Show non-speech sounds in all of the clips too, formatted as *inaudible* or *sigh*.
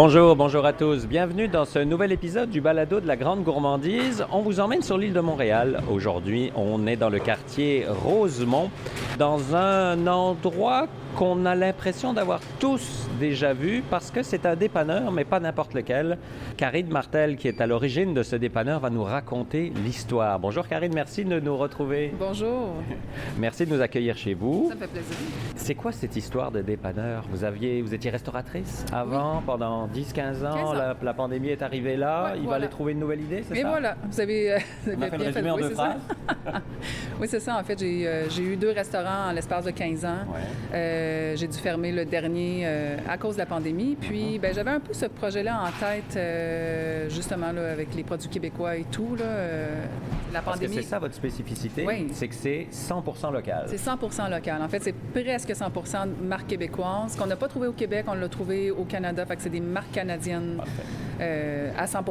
Bonjour, bonjour à tous. Bienvenue dans ce nouvel épisode du balado de la Grande Gourmandise. On vous emmène sur l'île de Montréal. Aujourd'hui, on est dans le quartier Rosemont, dans un endroit qu'on a l'impression d'avoir tous déjà vu parce que c'est un dépanneur, mais pas n'importe lequel. Karine Martel, qui est à l'origine de ce dépanneur, va nous raconter l'histoire. Bonjour Karine, merci de nous retrouver. Bonjour. *laughs* Merci de nous accueillir chez vous. Ça me fait plaisir. C'est quoi cette histoire de dépanneur? Vous, aviez, vous étiez restauratrice avant, pendant 10-15 ans. 15 ans. La, la pandémie est arrivée là. Ouais, Il va aller trouver une nouvelle idée, c'est Et ça? voilà, vous avez, euh, vous On a avez fait le en oui, deux c'est ça. phrases. *laughs* Oui, c'est ça. En fait, j'ai euh, j'ai eu deux restaurants en l'espace de 15 ans. Ouais. Euh, j'ai dû fermer le dernier euh, à cause de la pandémie. Puis, Mhm. ben, j'avais un peu ce projet-là en tête, euh, justement, là, avec les produits québécois et tout. Là, euh, la Parce que pandémie. c'est ça votre spécificité, Oui. c'est que c'est 100% local. C'est 100% local. En fait, c'est presque 100% marque québécoise. Ce qu'on n'a pas trouvé au Québec, on l'a trouvé au Canada. Fait que c'est des marques canadiennes Parfait. Euh, à 100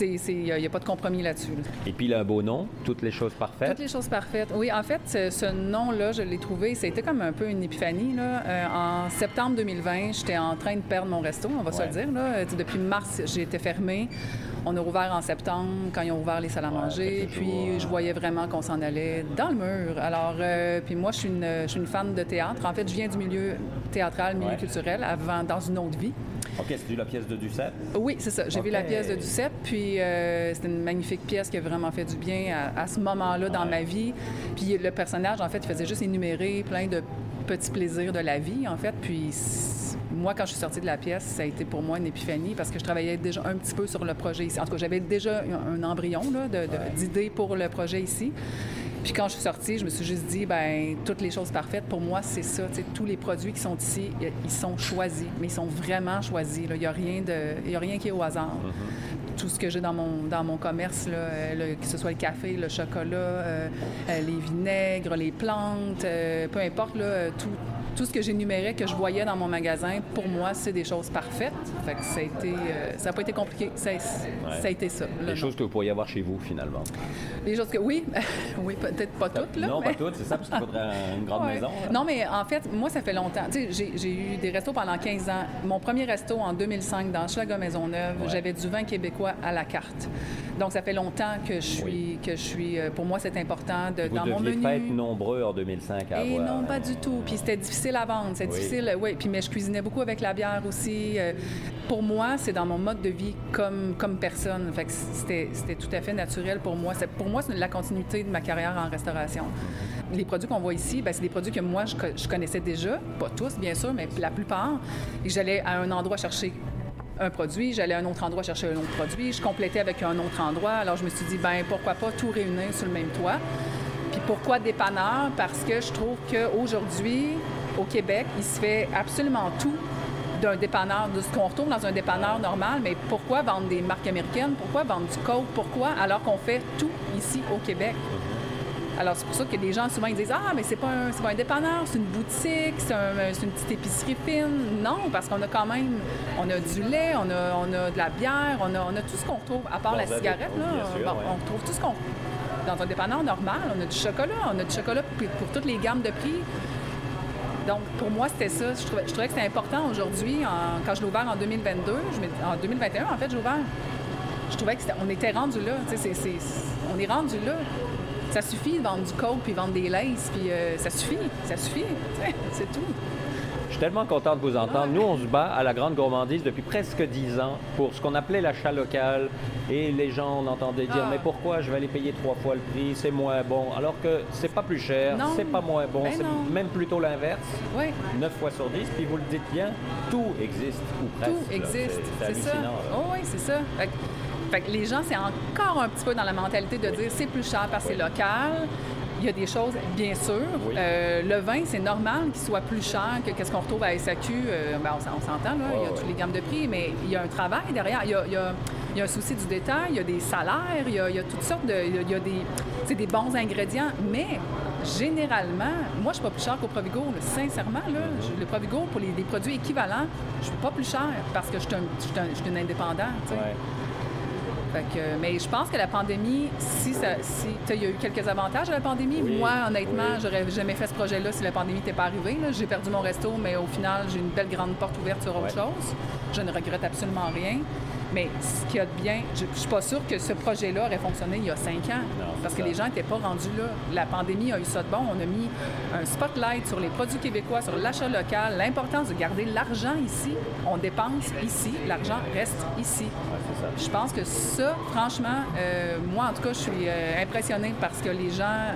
Il n'y a, pas de compromis là-dessus. là. Et puis, il a un beau nom, toutes les choses parfaites. Toutes les choses parfaites. Oui, en fait, ce, ce nom-là, je l'ai trouvé, c'était comme un peu une épiphanie. Là. Euh, en septembre 2020, j'étais en train de perdre mon resto, on va se le dire. Là. Euh, Depuis mars, j'ai été fermée. On a rouvert en septembre, quand ils ont ouvert les salles à manger. Puis je voyais vraiment qu'on s'en allait dans le mur. Alors, euh, puis moi, je suis, une, je suis une fan de théâtre. En fait, je viens du milieu théâtral, milieu Ouais. culturel, avant, dans une autre vie. OK, c'est du la pièce de Duceppe? Oui, c'est ça. J'ai vu la pièce de Duceppe, puis euh, c'était une magnifique pièce qui a vraiment fait du bien à, à ce moment-là dans Ouais. ma vie. Puis le personnage, en fait, il faisait juste énumérer plein de petits plaisirs de la vie, en fait. Puis moi, quand je suis sortie de la pièce, ça a été pour moi une épiphanie parce que je travaillais déjà un petit peu sur le projet ici. En tout cas, j'avais déjà un, un embryon Ouais. d'idées pour le projet ici. Puis quand je suis sortie, je me suis juste dit, ben toutes les choses parfaites, pour moi, c'est ça. Tous les produits qui sont ici, ils sont choisis, mais ils sont vraiment choisis. Il n'y a, rien de- y a rien qui est au hasard. Tout ce que j'ai dans mon, dans mon commerce, là, euh, le- que ce soit le café, le chocolat, euh, euh, les vinaigres, les plantes, euh, peu importe, là, tout, tout ce que j'énumérais, que je voyais dans mon magasin, pour moi, c'est des choses parfaites. Fait que ça a été, euh, ça n'a pas été compliqué. Ça, ça a été ça. le Les choses que vous pourriez avoir chez vous, finalement. Les choses que, oui, *laughs* oui, peut-être pas toutes, là. non, mais- pas toutes, c'est ça, parce qu'il faudrait une grande Ouais. maison. là. Non, mais en fait, moi, ça fait longtemps. Tu sais, j'ai- eu des restos pendant 15 ans. Mon premier resto en 2005 dans Schlager Maisonneuve, Ouais. j'avais du vin québécois à la carte. Donc, ça fait longtemps que je suis, Oui. que je suis. euh, Pour moi, c'est important de Vous dans mon menu. pas être nombreux en 2005 à Et avoir. non, pas du tout. Puis c'était difficile à vendre. C'est Oui. difficile, oui. Puis mais je cuisinais beaucoup avec la bière aussi. Euh, Pour moi, c'est dans mon mode de vie comme, comme personne. Fait que c'était c'était tout à fait naturel pour moi. C'est- Pour moi, c'est la continuité de ma carrière en restauration. Les produits qu'on voit ici, ben, c'est des produits que moi, je connaissais déjà. Pas tous, bien sûr, mais la plupart. Et j'allais à un endroit chercher un produit, j'allais à un autre endroit chercher un autre produit, je complétais avec un autre endroit. Alors je me suis dit, ben pourquoi pas tout réunir sur le même toit? Puis pourquoi dépanneur? Parce que je trouve qu'aujourd'hui, au Québec, il se fait absolument tout d'un dépanneur, de ce qu'on retrouve dans un dépanneur normal, mais pourquoi vendre des marques américaines? Pourquoi vendre du Coke? Pourquoi? Alors qu'on fait tout ici au Québec. Alors, c'est pour ça que des gens, souvent, ils disent Ah, mais c'est pas un, c'est pas un dépanneur, c'est une boutique, c'est un- c'est une petite épicerie fine. Non, parce qu'on a quand même, on a du lait, on a, on a de la bière, on a, on a tout ce qu'on retrouve, à part Bon, la cigarette, oui, là. bien sûr, Bon, ouais. On retrouve tout ce qu'on. Dans un dépanneur normal, on a du chocolat, on a du chocolat pour, pour toutes les gammes de prix. Donc, pour moi, c'était ça. Je trouvais, que c'était important aujourd'hui, quand je l'ai ouvert en 2022, je m'étais- en 2021, en fait, j'ai ouvert. Je trouvais que c'était- on était rendu là. on est rendu là. Ça suffit de vendre du coke puis vendre des laces, puis euh, ça suffit, ça suffit. *laughs* C'est tout. Tellement content de vous entendre. Nous, on se bat à la grande gourmandise depuis presque 10 ans pour ce qu'on appelait l'achat local. Et les gens, on entendait dire, Ah. mais pourquoi je vais aller payer trois fois le prix, c'est moins bon. Alors que c'est pas plus cher, c'est pas moins bon, Ben c'est même plutôt l'inverse. Oui, 9 fois sur 10, puis vous le dites bien, tout existe, ou presque. tout existe. C'est ça. Oh, oui, c'est ça. Fait que, fait que les gens, c'est encore un petit peu dans la mentalité de dire c'est plus cher parce que Oui. c'est local. Il y a des choses, bien sûr. Oui. Euh, le vin, c'est normal qu'il soit plus cher que qu'est-ce qu'on retrouve à SAQ. Euh, ben, on s'en- on s'entend, là. il y a toutes les gammes de prix, mais il y a un travail derrière. Il y a, il y a- il y a un souci du détail, il y a des salaires, il y a, il y a toutes sortes de... Il y a, des, c'est des bons ingrédients, mais généralement, moi, je suis pas plus cher qu'au Provigo. là. Sincèrement, là, Mm-hmm. je- le Provigo, pour les, produits équivalents, je suis pas plus cher parce que je suis un, je suis un- je suis une indépendante. Ouais. Fait que, mais je pense que la pandémie, si ça, si il y a eu quelques avantages à la pandémie. Moi, honnêtement, j'aurais jamais fait ce projet-là si la pandémie n'était pas arrivée. J'ai perdu mon resto, mais au final, j'ai une belle grande porte ouverte sur autre chose. Je ne regrette absolument rien. Mais ce qu'il y a de bien, je ne suis pas sûre que ce projet-là aurait fonctionné il y a cinq ans. parce que les gens n'étaient pas rendus là. La pandémie a eu ça de bon. On a mis un spotlight sur les produits québécois, sur l'achat local, l'importance de garder l'argent ici. On dépense ici, l'argent reste ici. je pense que ça, franchement, euh, moi en tout cas, je suis euh, impressionnée parce que les gens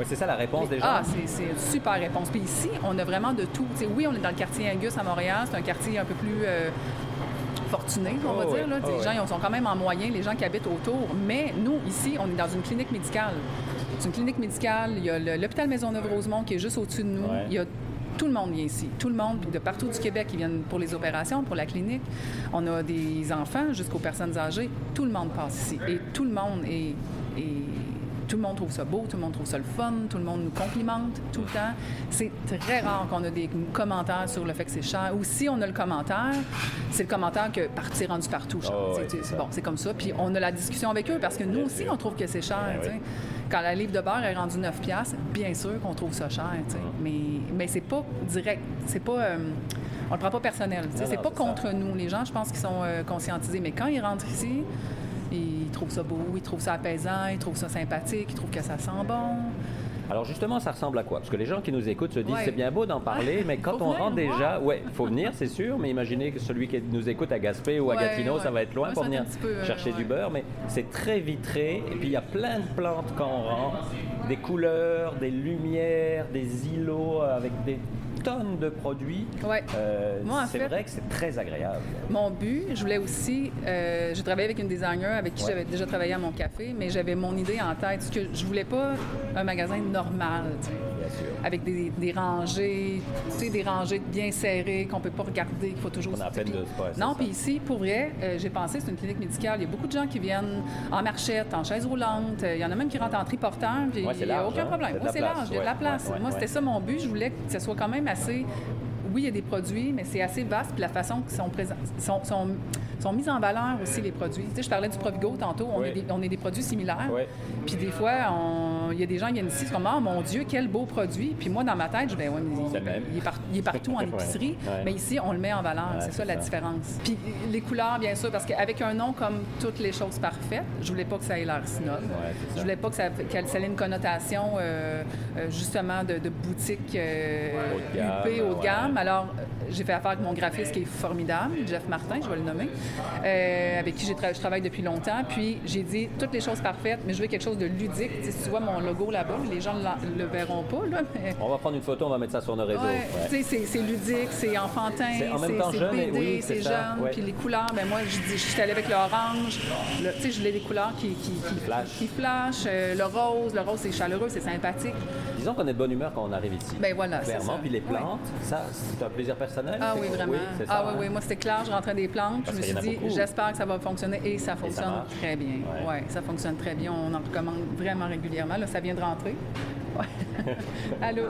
oui, c'est ça la réponse des gens. Ah, c'est une super réponse. Puis ici, on a vraiment de tout. oui, on est dans le quartier Angus à Montréal. C'est un quartier un peu plus euh, fortunés, on va oh dire. Là. Oh les gens ils sont quand même en moyen, les gens qui habitent autour. Mais nous, ici, on est dans une clinique médicale. C'est une clinique médicale. Il y a l'hôpital Maisonneuve-Rosemont qui est juste au-dessus de nous. Il y a tout le monde vient ici. Tout le monde de partout du Québec qui viennent pour les opérations, pour la clinique. On a des enfants jusqu'aux personnes âgées. Tout le monde passe ici. Et tout le monde est tout le monde trouve ça beau, tout le monde trouve ça le fun, tout le monde nous complimente tout le temps. C'est très rare qu'on a des commentaires sur le fait que c'est cher. Ou si on a le commentaire, c'est le commentaire que c'est rendu partout cher. Oh, c'est bon, c'est comme ça. Puis on a la discussion avec eux parce que nous aussi, on trouve que c'est cher. Ben Quand la livre de beurre est rendue 9 bien sûr qu'on trouve ça cher. Ah. Mais, mais c'est pas direct. C'est pas. Euh, on le prend pas personnel. C'est pas contre nous. Les gens, je pense qu'ils sont euh, conscientisés. Mais quand ils rentrent ici, ils trouvent ça beau, ils trouvent ça apaisant, ils trouvent ça sympathique, ils trouvent que ça sent bon. Alors justement, ça ressemble à quoi? Parce que les gens qui nous écoutent se disent c'est bien beau d'en parler, mais quand on rentre déjà, ouais, il faut venir, c'est sûr, mais imaginez que celui qui nous écoute à Gaspé ou à Gatineau, ça va être loin pour venir euh, chercher du beurre, mais c'est très vitré, et puis il y a plein de plantes quand on rentre, des couleurs, des lumières, des îlots avec des tonnes de produits. Ouais. Euh, c'est vrai que c'est très agréable. Mon but, je voulais aussi, euh, j'ai travaillé avec une designer avec qui j'avais déjà travaillé à mon café, mais j'avais mon idée en tête, que je voulais pas un magasin normal avec des, des rangées, tu sais, des rangées bien serrées qu'on peut pas regarder, qu'il faut toujours... On a peine de Non, puis ici, pour vrai, euh, j'ai pensé, c'est une clinique médicale. Il y a beaucoup de gens qui viennent en marchette, en chaise roulante. Il y en a même qui rentrent en triporteur, puis il n'y a aucun hein? problème. Moi, c'est large, il y a de la place. Moi, c'était ça mon but. Je voulais que ce soit quand même assez oui, il y a des produits, mais c'est assez vaste. Puis la façon qu'ils sont, présents, sont, sont, sont mis en valeur aussi, les produits. Tu sais, je parlais du Provigo tantôt, on, est, des, on est des produits similaires. Puis des fois, il y a des gens qui viennent ici, c'est comme, oh mon Dieu, quel beau produit. Puis moi, dans ma tête, je vais, ouais, mais il, est partout en *laughs* épicerie, mais ici, on le met en valeur. c'est ça, la différence. Puis les couleurs, bien sûr, parce qu'avec un nom comme Toutes les choses parfaites, je voulais pas que ça ait l'air snob. je voulais pas que ça, ait une connotation, euh, euh, justement, de, boutique euh, haut haut de gamme. Alors, j'ai fait affaire avec mon graphiste qui est formidable, Jeff Martin, je vais le nommer, euh, avec qui je travaille depuis longtemps. Puis j'ai dit toutes les choses parfaites, mais je veux quelque chose de ludique. si tu vois mon logo là-bas, les gens ne le verront pas. Là, On va prendre une photo, on va mettre ça sur nos réseaux. Ouais, C'est ludique, c'est enfantin, c'est BD, c'est jeune. Puis les couleurs, ben moi, je, suis allée avec l'orange. Je voulais des couleurs qui, qui, qui, flashent. Euh, le rose, le rose, c'est chaleureux, c'est sympathique. Disons qu'on est de bonne humeur quand on arrive ici. Ben voilà, Clairement. Puis les plantes, ça, c'est un plaisir personnel. Ah oui, vraiment. ah oui, oui. Moi, c'était clair. Je rentrais des plantes. je me suis dit, j'espère que ça va fonctionner et ça fonctionne très bien. Oui, ouais, ça fonctionne très bien. On en recommande vraiment régulièrement. Là, ça vient de rentrer. Ouais. *laughs* Allô?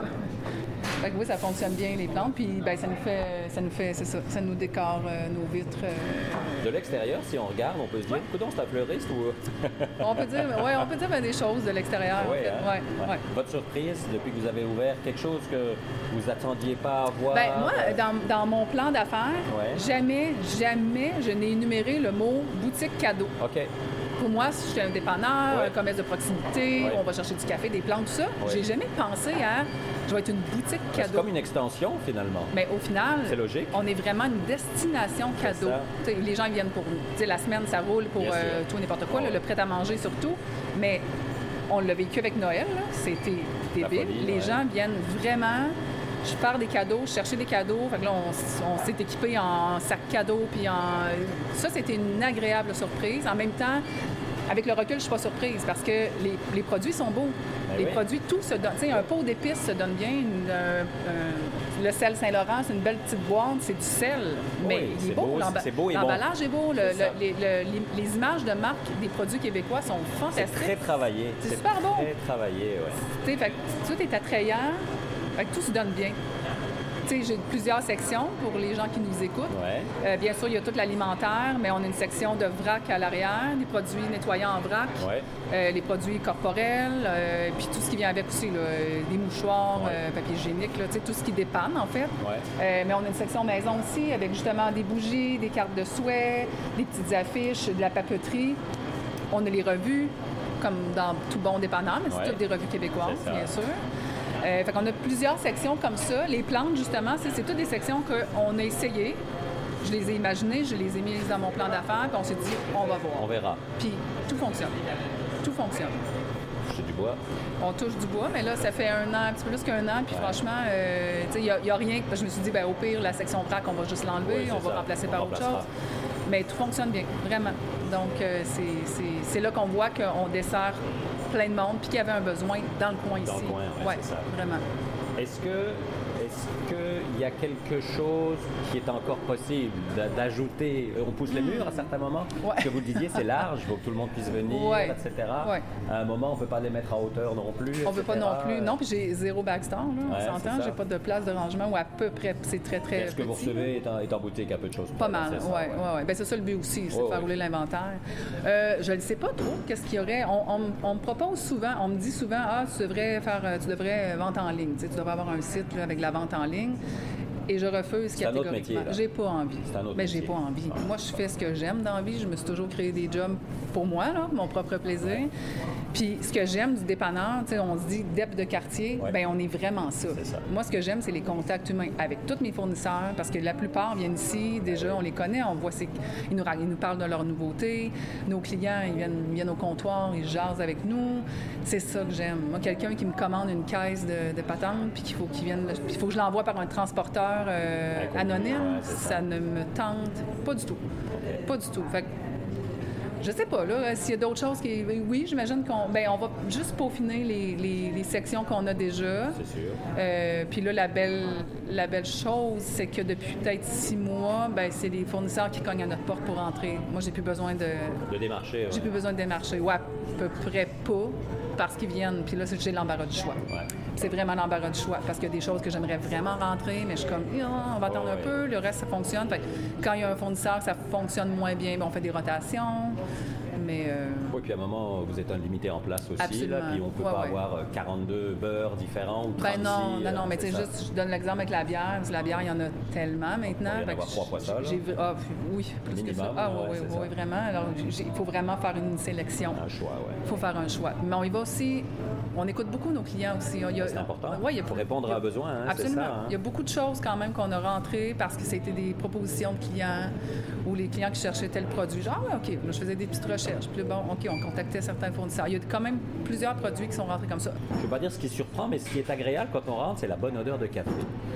Fait oui, ça fonctionne bien, les plantes. Puis ben, ça nous fait, ça nous fait, c'est ça, ça nous décore euh, nos vitres. Euh. De l'extérieur, si on regarde, on peut se dire, écoute, c'est un fleuriste ou. *laughs* on peut dire, ouais, on peut dire ben, des choses de l'extérieur. Hein? ouais, Votre surprise depuis que vous avez ouvert, quelque chose que vous attendiez pas à voir? Ben, moi, dans, dans mon plan d'affaires, jamais, jamais je n'ai énuméré le mot boutique cadeau. OK pour moi, si je suis un dépanneur, un commerce de proximité, on va chercher du café, des plantes, tout ça, j'ai jamais pensé à je vais être une boutique cadeau. C'est comme une extension, finalement. Mais au final, c'est logique. On est vraiment une destination cadeau. Les gens viennent pour nous. la semaine, ça roule pour euh, tout n'importe quoi, le prêt-à-manger surtout. Mais on l'a vécu avec Noël, c'était débile. les gens viennent vraiment je pars des cadeaux, chercher des cadeaux. Fait que là, on, s'est équipé en sac cadeau, puis en... Ça, c'était une agréable surprise. En même temps, avec le recul, je ne suis pas surprise parce que les, produits sont beaux. Ben les produits, tout se donne. Tu sais, un pot d'épices se donne bien. le sel Saint-Laurent, c'est une belle petite boîte, c'est du sel. Mais il est beau. L'emballage est beau. les, images de marque des produits québécois sont fantastiques. C'est très travaillé. C'est super beau. Très travaillé, oui. Tu sais, tout est attrayant. Fait que tout se donne bien. Sais, j'ai plusieurs sections pour les gens qui nous écoutent. Euh, bien sûr, il y a tout l'alimentaire, mais on a une section de vrac à l'arrière, des produits nettoyants en vrac, euh, les produits corporels, euh, puis tout ce qui vient avec aussi, des mouchoirs, papier hygiénique, là, tout ce qui dépanne en fait. mais on a une section maison aussi avec justement des bougies, des cartes de souhait, des petites affiches, de la papeterie. On a les revues, comme dans tout bon dépanneur, mais c'est toutes des revues québécoises, bien sûr. Euh, fait qu'on a plusieurs sections comme ça. Les plantes, justement, c'est toutes des sections qu'on a essayées. Je les ai imaginées, je les ai mises dans mon plan d'affaires, puis on s'est dit, on va voir. On verra. Puis tout fonctionne. Tout fonctionne. Touche du bois. On touche du bois, mais là, ça fait un an, un petit peu plus qu'un an, puis franchement, euh, il n'y a, rien. Je me suis dit, ben, au pire, la section vrac, on va juste l'enlever, on va remplacer par autre chose. Mais tout fonctionne bien, vraiment. Donc, euh, c'est là qu'on voit qu'on dessert plein de monde, puis qu'il y avait un besoin dans le coin dans ici. Le coin, ouais, c'est ça. Vraiment. Est-ce que est-ce qu'il y a quelque chose qui est encore possible d'ajouter? On pousse les murs à certains moments? Ouais. Que vous le disiez, c'est large, faut que tout le monde puisse venir, etc. À un moment, on ne peut pas les mettre à hauteur non plus. On ne peut pas non plus. Non, puis j'ai zéro backstore, là, on s'entend. J'ai pas de place de rangement ou à peu près. C'est très, très. Ce que vous recevez est en, boutique à peu de choses. Pas mal, oui. Ouais, ouais. Ben, c'est ça le but aussi, c'est de faire rouler l'inventaire. Euh, je ne sais pas trop qu'est-ce qu'il y aurait. On, me propose souvent, on me dit souvent, ah, tu devrais faire, tu devrais vendre en ligne. Tu, devrais avoir un site avec la vente en ligne. Et je refuse catégoriquement. J'ai pas envie. Mais j'ai pas envie. Moi, je fais ce que j'aime dans la vie. Je me suis toujours créé des jobs pour moi, là, mon propre plaisir. Puis ce que j'aime du dépanneur, on se dit DEP de quartier, ben on est vraiment ça. Moi, ce que j'aime, c'est les contacts humains avec tous mes fournisseurs, parce que la plupart viennent ici, déjà, on les connaît, on voit, ils nous, ils nous parlent de leurs nouveautés. Nos clients, ils viennent, viennent au comptoir, ils jasent avec nous. C'est ça que j'aime. Moi, quelqu'un qui me commande une caisse de, de patente, puis qu'il faut qu'il vienne, il faut que je l'envoie par un transporteur euh, anonyme, ça. ne me tente pas du tout. Pas du tout. Fait je sais pas, là, s'il y a d'autres choses qui. Oui, j'imagine qu'on ben, on va juste peaufiner les, les, sections qu'on a déjà. C'est sûr. Euh, puis là, la belle, la belle chose, c'est que depuis peut-être six mois, ben, c'est les fournisseurs qui cognent à notre porte pour entrer. Moi, j'ai plus besoin de. De démarcher. J'ai plus besoin de démarcher. Ouais, à peu près pas parce qu'ils viennent. Puis là, j'ai l'embarras du choix. C'est vraiment l'embarras du choix parce qu'il y a des choses que j'aimerais vraiment rentrer, mais je suis comme, on va attendre un peu, le reste, ça fonctionne. quand il y a un fournisseur, ça fonctionne moins bien, ben, on fait des rotations. Mais euh, Oui, puis à un moment, vous êtes un limité en place aussi, là, puis on ne peut pas avoir 42 euh, beurres différents ou 36. Ben non, non, non, mais tu sais, juste, je donne l'exemple avec la bière, parce que la bière, il y en a tellement maintenant. Il y en avoir trois fois ça, là? Ah, oui, plus que ça. Ah, oui, oui, oui, vraiment. Alors, il faut vraiment faire une sélection. Un choix, oui. Il faut faire un choix. Mais on y va aussi on écoute beaucoup nos clients aussi. C'est important. Oui, il faut répondre à un besoin. Hein, absolument. Ça, hein. Il y a beaucoup de choses quand même qu'on a rentrées parce que c'était des propositions de clients ou les clients qui cherchaient tel produit. Genre, ah, OK, je faisais des petites recherches. Puis bon, OK, on contactait certains fournisseurs. Il y a quand même plusieurs produits qui sont rentrés comme ça. Je ne veux pas dire ce qui surprend, mais ce qui est agréable quand on rentre, c'est la bonne odeur de café.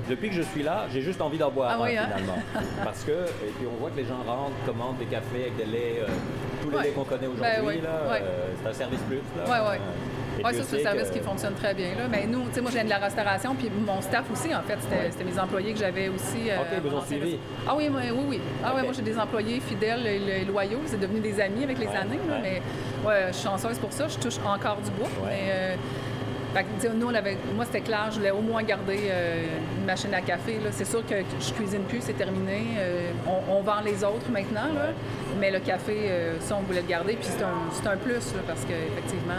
Depuis que je suis là, j'ai juste envie d'en boire ah hein, finalement. *laughs* parce que, et puis on voit que les gens rentrent, commandent des cafés avec des laits, euh, tous les laits qu'on connaît ben aujourd'hui. Euh, c'est un service plus. Là. Ouais, oui, ça, c'est un service qui fonctionne très bien. Là. Mais nous, tu sais, moi, je viens de la restauration, puis mon staff aussi, en fait, c'était mes employés que j'avais aussi. Euh, OK, vous suivi. Ah oui, oui, oui. Ah oui, moi, j'ai des employés fidèles et loyaux. C'est devenu des amis avec les années. Là, mais ouais, je suis chanceuse pour ça. Je touche encore du bois. Mais, euh, nous, on avait, moi, c'était clair, je voulais au moins garder euh, une machine à café. C'est sûr que je cuisine plus, c'est terminé. Euh, on, vend les autres maintenant, là, mais le café, euh, ça, on voulait le garder. Puis c'est un, un, plus, parce qu'effectivement,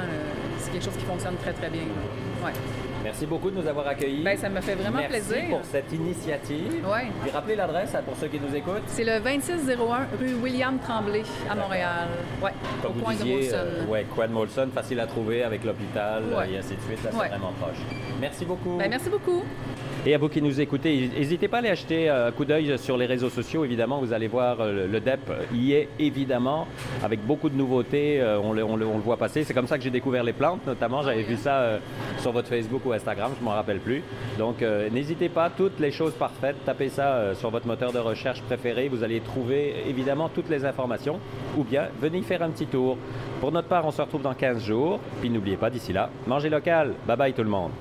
quelque chose qui fonctionne très, très bien. Ouais. Merci beaucoup de nous avoir accueillis. Bien, ça me fait vraiment Merci plaisir. pour cette initiative. Oui. Puis rappelez l'adresse pour ceux qui nous écoutent. C'est le 2601 rue William Tremblay à Montréal. Oui, au coin de Molson. Euh, oui, coin de Molson, facile à trouver avec l'hôpital et ainsi de suite. Là, c'est vraiment proche. Merci beaucoup. Bien, merci beaucoup. Et à vous qui nous écoutez, n'hésitez pas à aller acheter un coup d'œil sur les réseaux sociaux. Évidemment, vous allez voir euh, le DEP y est évidemment avec beaucoup de nouveautés. Euh, on le, voit passer. C'est comme ça que j'ai découvert les plantes, notamment. J'avais vu ça euh, sur votre Facebook ou Instagram, je ne m'en rappelle plus. Donc, n'hésitez pas, toutes les choses parfaites, tapez ça sur votre moteur de recherche préféré. Vous allez trouver évidemment toutes les informations. Ou bien, venez faire un petit tour. Pour notre part, on se retrouve dans 15 jours. Puis n'oubliez pas, d'ici là, mangez local. Bye bye tout le monde.